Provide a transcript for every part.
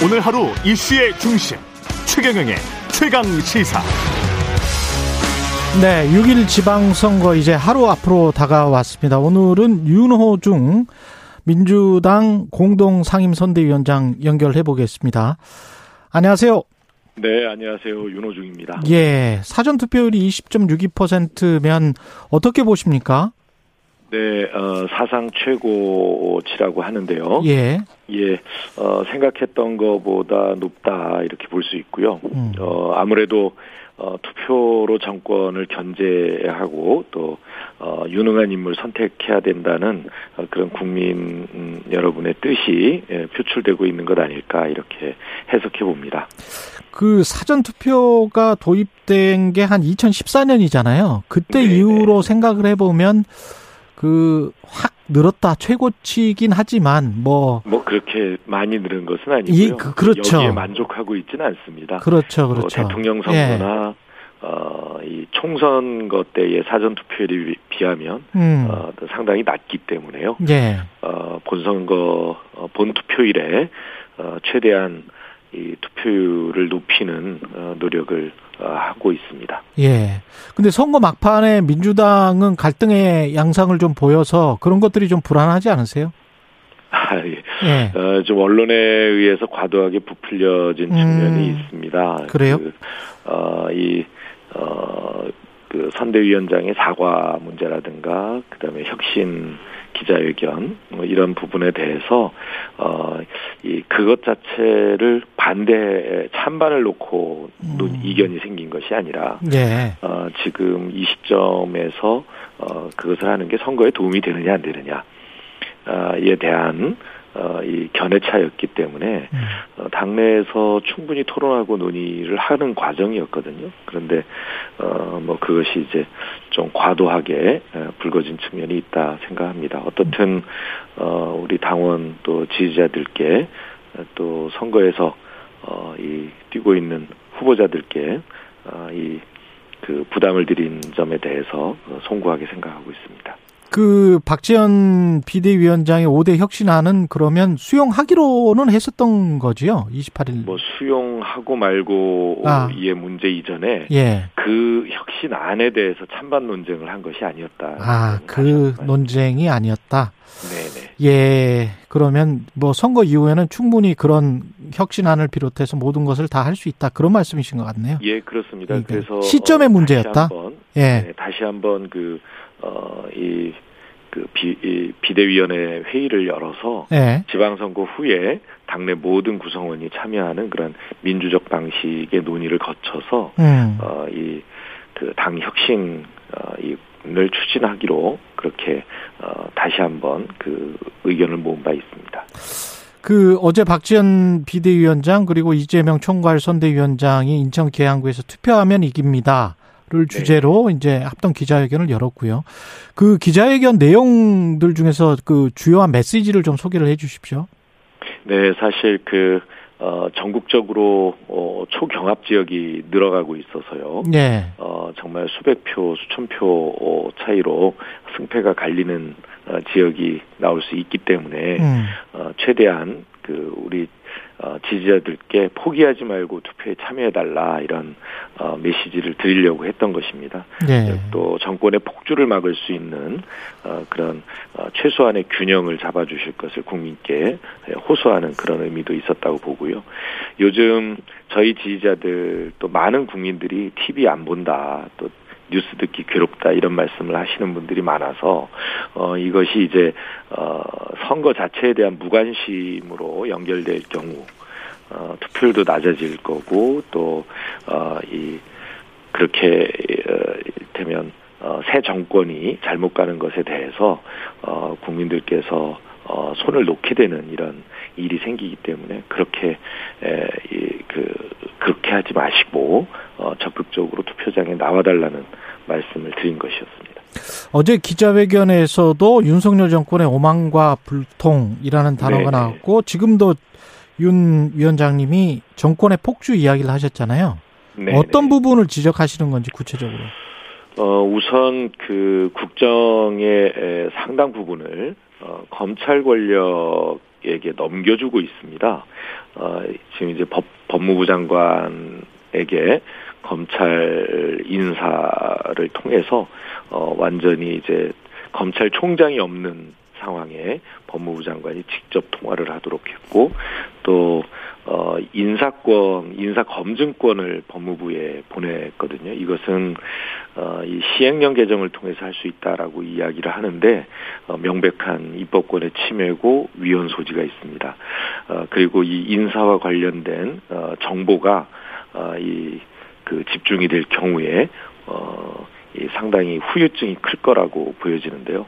오늘 하루 이슈의 중심 최경영의 최강 시사. 네, 6일 지방선거 이제 하루 앞으로 다가왔습니다. 오늘은 윤호중 민주당 공동 상임 선대위원장 연결해 보겠습니다. 안녕하세요. 네, 안녕하세요. 윤호중입니다. 예, 사전 투표율이 20.62%면 어떻게 보십니까? 네, 어, 사상 최고치라고 하는데요. 예. 예, 어, 생각했던 것보다 높다, 이렇게 볼 수 있고요. 음. 어, 아무래도, 어, 투표로 정권을 견제하고 또, 어, 유능한 인물 선택해야 된다는 어, 그런 국민 음, 여러분의 뜻이 예, 표출되고 있는 것 아닐까, 이렇게 해석해 봅니다. 그 사전투표가 도입된 게 한 2014년이잖아요. 그때 네네. 이후로 생각을 해보면 그 확 늘었다 최고치긴 하지만 뭐뭐 뭐 그렇게 많이 늘은 것은 아니고요. 예, 그, 그렇죠. 여기에 만족하고 있지는 않습니다. 그렇죠, 그렇죠. 대통령 선거나 예. 어, 이 총선거 때의 사전 투표율에 비하면 음. 어, 상당히 낮기 때문에요. 예. 어, 본선거 어, 본 투표일에 어, 최대한 이 투표율을 높이는 어, 노력을 어, 하고 있습니다. 예. 근데 선거 막판에 민주당은 갈등의 양상을 좀 보여서 그런 것들이 좀 불안하지 않으세요? 아, 예. 예. 어, 좀 언론에 의해서 과도하게 부풀려진 측면이 음, 있습니다. 그래요? 그, 어, 이, 어, 그 선대위원장의 사과 문제라든가, 그 다음에 혁신 기자회견 뭐 이런 부분에 대해서 어 이 그것 자체를 반대 찬반을 놓고 음. 이견이 생긴 것이 아니라 네. 어 지금 이 시점에서 어 그것을 하는 게 선거에 도움이 되느냐 안 되느냐에 대한 어, 이 견해 차였기 때문에 음. 어, 당내에서 충분히 토론하고 논의를 하는 과정이었거든요. 그런데 어, 뭐 그것이 이제 좀 과도하게 어, 불거진 측면이 있다 생각합니다. 어떻든 어, 우리 당원 또 지지자들께 또 선거에서 어, 이 뛰고 있는 후보자들께 어, 이그 부담을 드린 점에 대해서 송구하게 생각하고 있습니다. 그 박지원 비대위원장의 5대 혁신안은 그러면 수용하기로는 했었던 거지요? 28일. 뭐 수용하고 말고 아. 문제 이전에 예. 그 혁신안에 대해서 찬반 논쟁을 한 것이 아니었다. 아, 그 논쟁이 아니었다. 네 네. 예. 그러면 뭐 선거 이후에는 충분히 그런 혁신안을 비롯해서 모든 것을 다 할 수 있다. 그런 말씀이신 것 같네요. 예, 그렇습니다. 그러니까 그래서 시점의 어, 문제였다. 다시 한번, 예. 네, 다시 한번 그 어, 이, 그 비, 이 비대위원회 회의를 열어서 네. 지방선거 후에 당내 모든 구성원이 참여하는 그런 민주적 방식의 논의를 거쳐서 음. 어, 이 그 당 혁신 어, 이를 추진하기로 그렇게 어, 다시 한번 그 의견을 모은 바 있습니다. 그 어제 박지원 비대위원장 그리고 이재명 총괄 선대위원장이 인천 계양구에서 투표하면 이깁니다. 를 네. 주제로 네. 이제 합동 기자회견을 열었고요. 그 기자회견 내용들 중에서 그 주요한 메시지를 좀 소개를 해 주십시오. 네, 사실 그 어, 전국적으로 어, 초경합 지역이 늘어가고 있어서요. 네. 어, 정말 수백 표, 수천 표 어, 차이로 승패가 갈리는 어, 지역이 나올 수 있기 때문에 음. 어, 최대한 그 우리 어, 지지자들께 포기하지 말고 투표에 참여해달라 이런 어, 메시지를 드리려고 했던 것입니다. 네. 또 정권의 폭주를 막을 수 있는 어, 그런 어, 최소한의 균형을 잡아주실 것을 국민께 호소하는 그런 의미도 있었다고 보고요. 요즘 저희 지지자들 또 많은 국민들이 TV 안 본다 또 뉴스 듣기 괴롭다 이런 말씀을 하시는 분들이 많아서 어 이것이 이제 어 선거 자체에 대한 무관심으로 연결될 경우 어 투표율도 낮아질 거고 또 어 이 그렇게 어, 되면 어, 새 정권이 잘못 가는 것에 대해서 어, 국민들께서 어, 손을 놓게 되는 이런 일이 생기기 때문에 그렇게 에, 이, 그 그렇게 하지 마시고 어, 적극적으로 투표장에 나와달라는 말씀을 드린 것이었습니다. 어제 기자회견에서도 윤석열 정권의 오만과 불통이라는 단어가 네네. 나왔고 지금도 윤 위원장님이 정권의 폭주 이야기를 하셨잖아요. 네네. 어떤 부분을 지적하시는 건지 구체적으로? 어, 우선 그 국정의 상당 부분을 어, 검찰 권력에 장관에게 넘겨주고 있습니다. 어, 지금 이제 법, 법무부 장관에게 검찰 인사를 통해서 어, 완전히 이제 검찰총장이 없는 상황에 법무부 장관이 직접 통화를 하도록 했고 또 어, 인사권, 인사검증권을 법무부에 보냈거든요. 이것은, 어, 이 시행령 개정을 통해서 할 수 있다라고 이야기를 하는데, 어, 명백한 입법권의 침해고 위헌 소지가 있습니다. 어, 그리고 이 인사와 관련된, 어, 정보가, 어, 이, 그 집중이 될 경우에, 어, 이 상당히 후유증이 클 거라고 보여지는데요.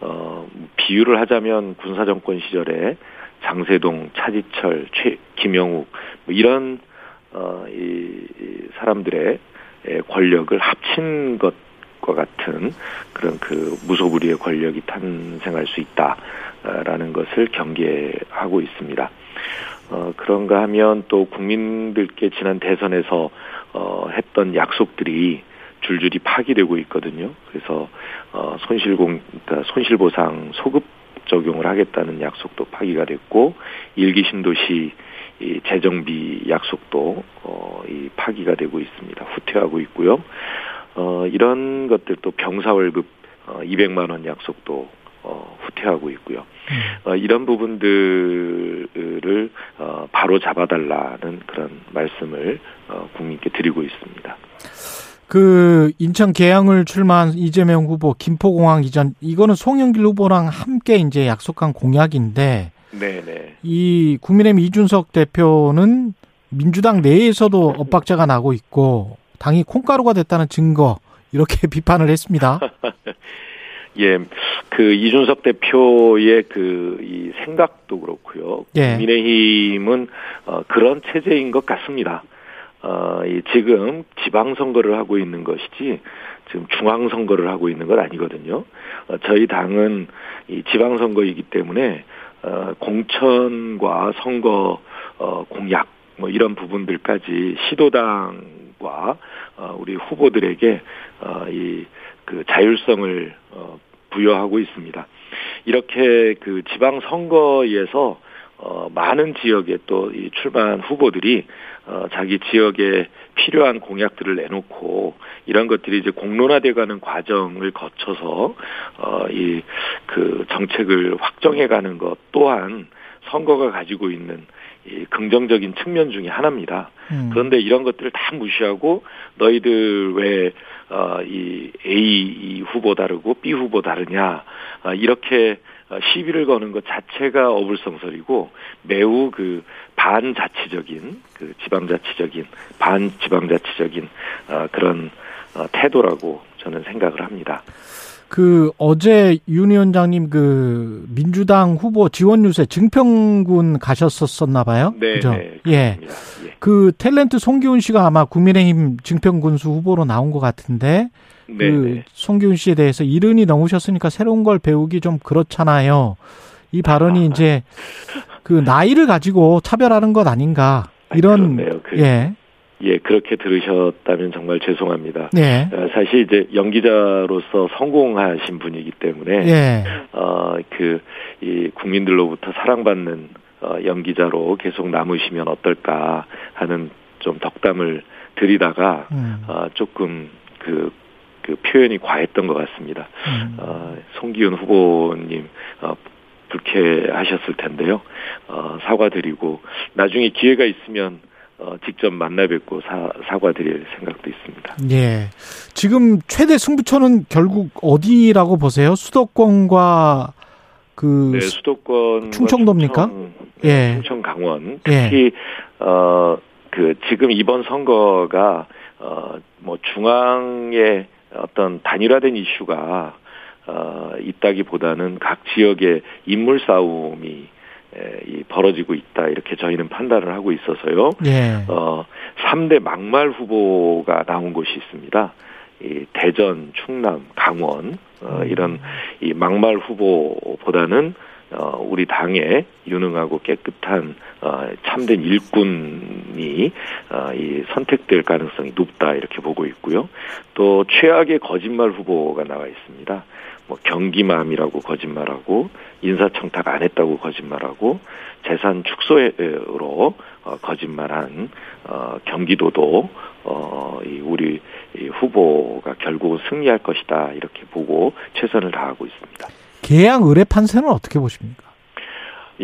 어, 비유를 하자면 군사정권 시절에 장세동, 차지철, 최, 김영욱 뭐 이런 어, 이, 이 사람들의 권력을 합친 것 과 같은 그런 그 무소불위의 권력이 탄생할 수 있다라는 것을 경계하고 있습니다. 어, 그런가 하면 또 국민들께 지난 대선에서 어, 했던 약속들이 줄줄이 파기되고 있거든요. 그래서 어, 손실공, 그러니까 손실보상 소급 적용을 하겠다는 약속도 파기가 됐고 일기 신도시 이 재정비 약속도 어, 이 파기가 되고 있습니다. 후퇴하고 있고요. 어, 이런 것들도 병사 월급 어, 200만 원 약속도 어, 후퇴하고 있고요. 음. 어, 이런 부분들을 어, 바로 잡아달라는 그런 말씀을 어, 국민께 드리고 있습니다. 그 인천 계양을 출마한 이재명 후보 김포공항 이전 이거는 송영길 후보랑 함께 이제 약속한 공약인데 네네. 이 국민의힘 이준석 대표는 민주당 내에서도 엇박자가 나고 있고 당이 콩가루가 됐다는 증거 이렇게 비판을 했습니다. 예, 그 이준석 대표의 그 이 생각도 그렇고요. 예. 국민의힘은 어, 그런 체제인 것 같습니다. 어, 이 지금 지방선거를 하고 있는 것이지 지금 중앙선거를 하고 있는 건 아니거든요. 어, 저희 당은 이 지방선거이기 때문에 어, 공천과 선거 어, 공약 뭐 이런 부분들까지 시도당과 어, 우리 후보들에게 어, 이그 자율성을 어, 부여하고 있습니다. 이렇게 그 지방 선거에서 어, 많은 지역에 또 이 출마한 후보들이 어, 자기 지역에 필요한 공약들을 내놓고 이런 것들이 이제 공론화돼가는 과정을 거쳐서 어, 이 그 정책을 확정해가는 것 또한 선거가 가지고 있는 이 긍정적인 측면 중의 하나입니다. 음. 그런데 이런 것들을 다 무시하고 너희들 왜 어, 이 A 후보 다르고 B 후보 다르냐 어, 이렇게 어, 시비를 거는 것 자체가 어불성설이고 매우 그 반자치적인 그 지방자치적인 반지방자치적인 어, 그런 어, 태도라고 저는 생각을 합니다. 그 어제 윤 위원장님 그 민주당 후보 지원 유세 증평군 가셨었었나 봐요. 네, 그죠? 네, 예. 예. 그 탤런트 송기훈 씨가 아마 국민의힘 증평군수 후보로 나온 것 같은데 그 네, 송기훈 씨에 대해서 이른이 넘으셨으니까 새로운 걸 배우기 좀 그렇잖아요. 이 발언이 이제 그 나이를 가지고 차별하는 것 아닌가 이런 그, 예. 예, 그렇게 들으셨다면 정말 죄송합니다. 예. 사실 이제 연기자로서 성공하신 분이기 때문에 예. 어그 이 국민들로부터 사랑받는 어, 연기자로 계속 남으시면 어떨까 하는 좀 덕담을 드리다가 음. 어, 조금 그, 그 표현이 과했던 것 같습니다. 음. 어, 송기훈 후보님 어, 불쾌하셨을 텐데요. 어, 사과드리고 나중에 기회가 있으면 어, 직접 만나 뵙고 사, 사과드릴 생각도 있습니다. 예. 지금 최대 승부처는 결국 어디라고 보세요? 수도권과 그 네, 수도권 충청도입니까? 충청, 네, 예. 충청 강원 특히 예. 어그 지금 이번 선거가 어뭐 중앙의 어떤 단일화된 이슈가 어 있다기보다는 각 지역의 인물 싸움이 이 벌어지고 있다 이렇게 저희는 판단을 하고 있어서요. 예. 어 3대 막말 후보가 나온 곳이 있습니다. 이 대전, 충남, 강원 어, 음. 이런 이 막말 후보보다는 어, 우리 당에 유능하고 깨끗한 어, 참된 일꾼이 어, 이 선택될 가능성이 높다 이렇게 보고 있고요. 또 최악의 거짓말 후보가 나와 있습니다. 뭐 경기맘이라고 거짓말하고 인사청탁 안 했다고 거짓말하고 재산 축소로 어, 거짓말한 어, 경기도도 어, 이 우리 이 후보가 결국은 승리할 것이다 이렇게 보고 최선을 다하고 있습니다. 계양 의뢰 판세는 어떻게 보십니까?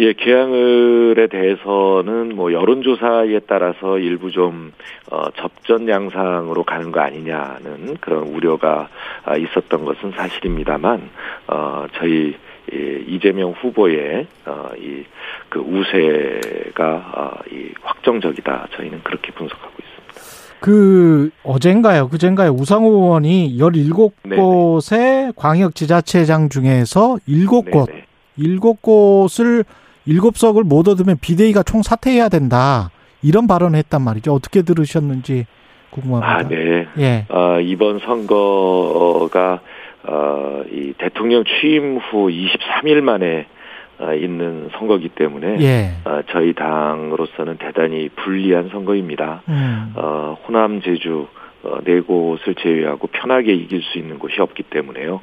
예, 계양을에 대해서는 뭐 여론조사에 따라서 일부 좀 어, 접전 양상으로 가는 거 아니냐는 그런 우려가 아, 있었던 것은 사실입니다만 어, 저희 이 이재명 후보의 어, 이그 우세가 어, 이 확정적이다. 저희는 그렇게 분석하고 있습니다. 그 어젠가요, 그젠가요 우상호 의원이 17곳의 광역 지자체장 중에서 7곳, 네네. 7곳을 7석을 못 얻으면 비대위가 총 사퇴해야 된다. 이런 발언을 했단 말이죠. 어떻게 들으셨는지 궁금합니다. 아, 네. 예. 어, 이번 선거가 어, 이 대통령 취임 후 23일 만에 어, 있는 선거기 때문에 예. 어, 저희 당으로서는 대단히 불리한 선거입니다. 음. 어, 호남, 제주 어, 네 곳을 제외하고 편하게 이길 수 있는 곳이 없기 때문에요.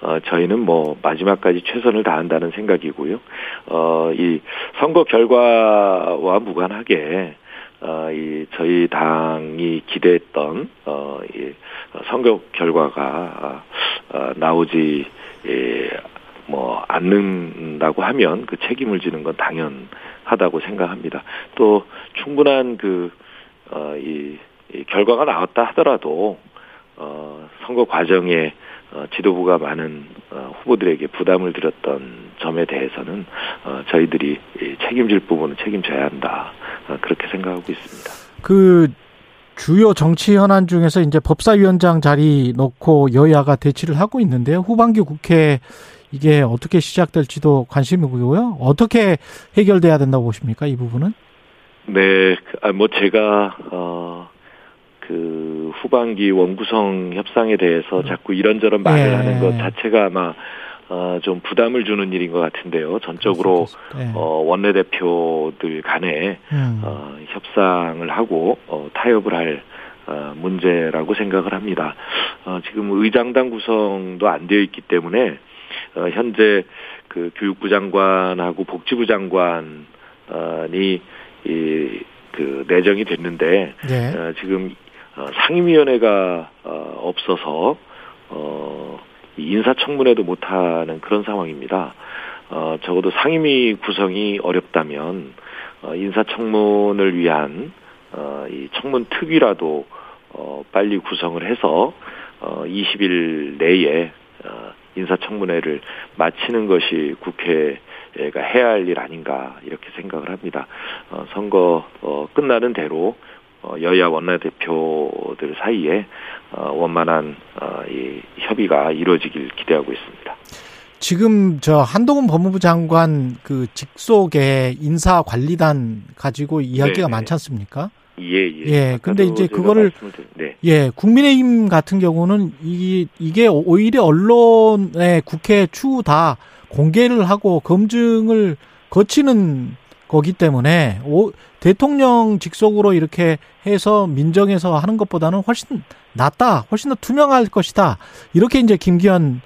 어, 저희는 뭐 마지막까지 최선을 다한다는 생각이고요. 어, 이 선거 결과와 무관하게 어, 이 저희 당이 기대했던 어, 이 선거 결과가 어, 나오지 예, 뭐 않는다고 하면 그 책임을 지는 건 당연하다고 생각합니다. 또 충분한 그 어, 이, 이 결과가 나왔다 하더라도 어, 선거 과정에 어, 지도부가 많은 어, 후보들에게 부담을 드렸던 점에 대해서는 어, 저희들이 이 책임질 부분은 책임져야 한다 어, 그렇게 생각하고 있습니다. 그 주요 정치 현안 중에서 이제 법사위원장 자리 놓고 여야가 대치를 하고 있는데요. 후반기 국회 이게 어떻게 시작될지도 관심이고요. 어떻게 해결돼야 된다고 보십니까? 이 부분은? 네, 그, 아, 뭐 제가 어, 그 후반기 원구성 협상에 대해서 자꾸 이런저런 말을 예. 하는 것 자체가 아마 어, 좀 부담을 주는 일인 것 같은데요. 전적으로 네. 어, 원내대표들 간에 음. 어, 협상을 하고 어, 타협을 할 어, 문제라고 생각을 합니다. 어, 지금 의장당 구성도 안 되어 있기 때문에 어, 현재 그 교육부 장관하고 복지부 장관이 이 그 내정이 됐는데 예. 어, 지금 어, 상임위원회가 어, 없어서 어, 이 인사청문회도 못하는 그런 상황입니다. 어, 적어도 상임위 구성이 어렵다면 어, 인사청문을 위한 어, 이 청문 특위라도 어, 빨리 구성을 해서 어, 20일 내에 어, 인사청문회를 마치는 것이 국회가 해야 할 일 아닌가 이렇게 생각을 합니다. 어, 선거 어, 끝나는 대로 어, 여야 원내대표들 사이에 어, 원만한 어, 이 협의가 이루어지길 기대하고 있습니다. 지금 저 한동훈 법무부 장관 그 직속의 인사관리단 가지고 이야기가 네네. 많지 않습니까? 예, 예. 예, 근데 이제 그거를 네. 예, 국민의힘 같은 경우는 이, 이게 오히려 언론의 국회 추후 다 공개를 하고 검증을 거치는 거기 때문에 오, 대통령 직속으로 이렇게 해서 민정에서 하는 것보다는 훨씬 낫다, 훨씬 더 투명할 것이다. 이렇게 이제 김기현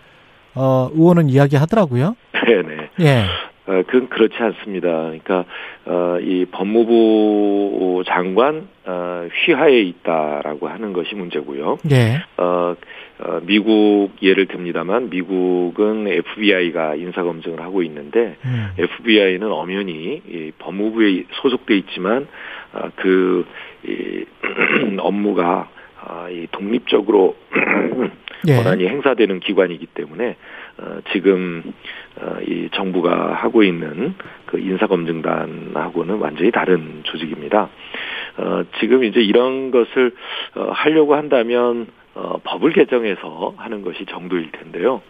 어, 의원은 이야기하더라고요. 네, 네. 예, 어, 그건 그렇지 않습니다. 그러니까 어, 이 법무부 장관 어, 휘하에 있다라고 하는 것이 문제고요. 예, 어, 어, 미국 예를 듭니다만 미국은 FBI가 인사 검증을 하고 있는데 음, FBI는 엄연히 이 법무부에 소속돼 있지만 아, 그 이, 업무가 아, 이 독립적으로 예, 권한이 행사되는 기관이기 때문에 어, 지금 어, 이 정부가 하고 있는 그 인사검증단하고는 완전히 다른 조직입니다. 어, 지금 이제 이런 것을 어, 하려고 한다면 어, 법을 개정해서 하는 것이 정도일 텐데요.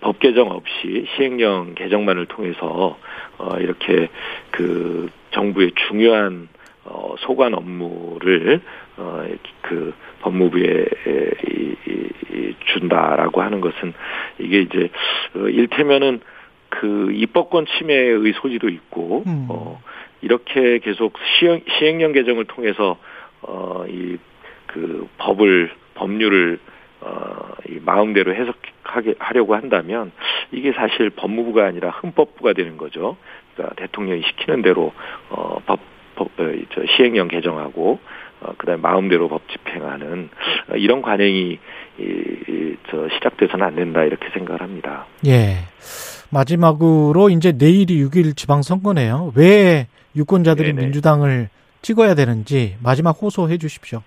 법 개정 없이 시행령 개정만을 통해서 어, 이렇게 그 정부의 중요한 어, 소관 업무를 어, 그 법무부에 이, 이, 이 준다라고 하는 것은 이게 이제 어, 일테면은 그 입법권 침해의 소지도 있고 음. 어, 이렇게 계속 시행, 시행령 개정을 통해서 어, 이 그 법을 법률을 어, 이 마음대로 해석하게 하려고 한다면 이게 사실 법무부가 아니라 헌법부가 되는 거죠. 그러니까 대통령이 시키는 대로 어, 법, 법 어, 저 시행령 개정하고 어, 그다음에 마음대로 법 집행하는 어, 이런 관행이 이, 이, 저 시작돼서는 안 된다 이렇게 생각을 합니다. 예. 마지막으로 이제 내일이 6일 지방선거네요. 왜 유권자들이 네네. 민주당을 찍어야 되는지 마지막 호소해 주십시오.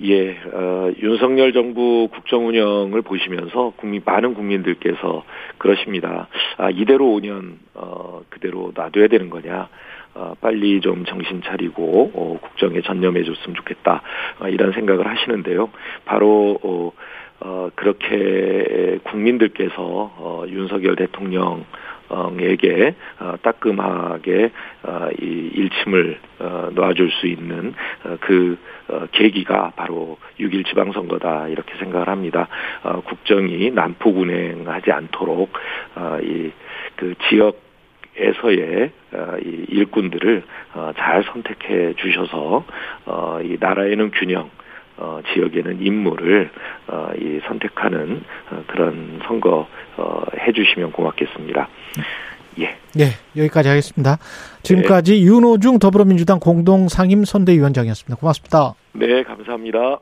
예, 어, 윤석열 정부 국정 운영을 보시면서 국민 많은 국민들께서 그러십니다. 아, 이대로 5년 어, 그대로 놔둬야 되는 거냐? 어, 빨리 좀 정신 차리고 어, 국정에 전념해 줬으면 좋겠다. 어, 이런 생각을 하시는데요. 바로 어, 어, 그렇게 국민들께서 어, 윤석열 대통령 에게 어, 따끔하게 어, 이 일침을 어, 놔줄 수 있는 어, 그 어, 계기가 바로 6일 지방선거다 이렇게 생각을 합니다. 어, 국정이 난폭 운행하지 않도록 어, 이그 지역 에서의 어, 이 일꾼들을 어, 잘 선택해 주셔서 어, 이 나라에는 균형, 어, 지역에는 인물을 어, 이 선택하는 어, 그런 선거 어, 해주시면 고맙겠습니다. 예. 예, 여기까지 하겠습니다. 지금까지 윤호중 더불어민주당 공동 상임 선대위원장이었습니다. 고맙습니다. 네, 감사합니다.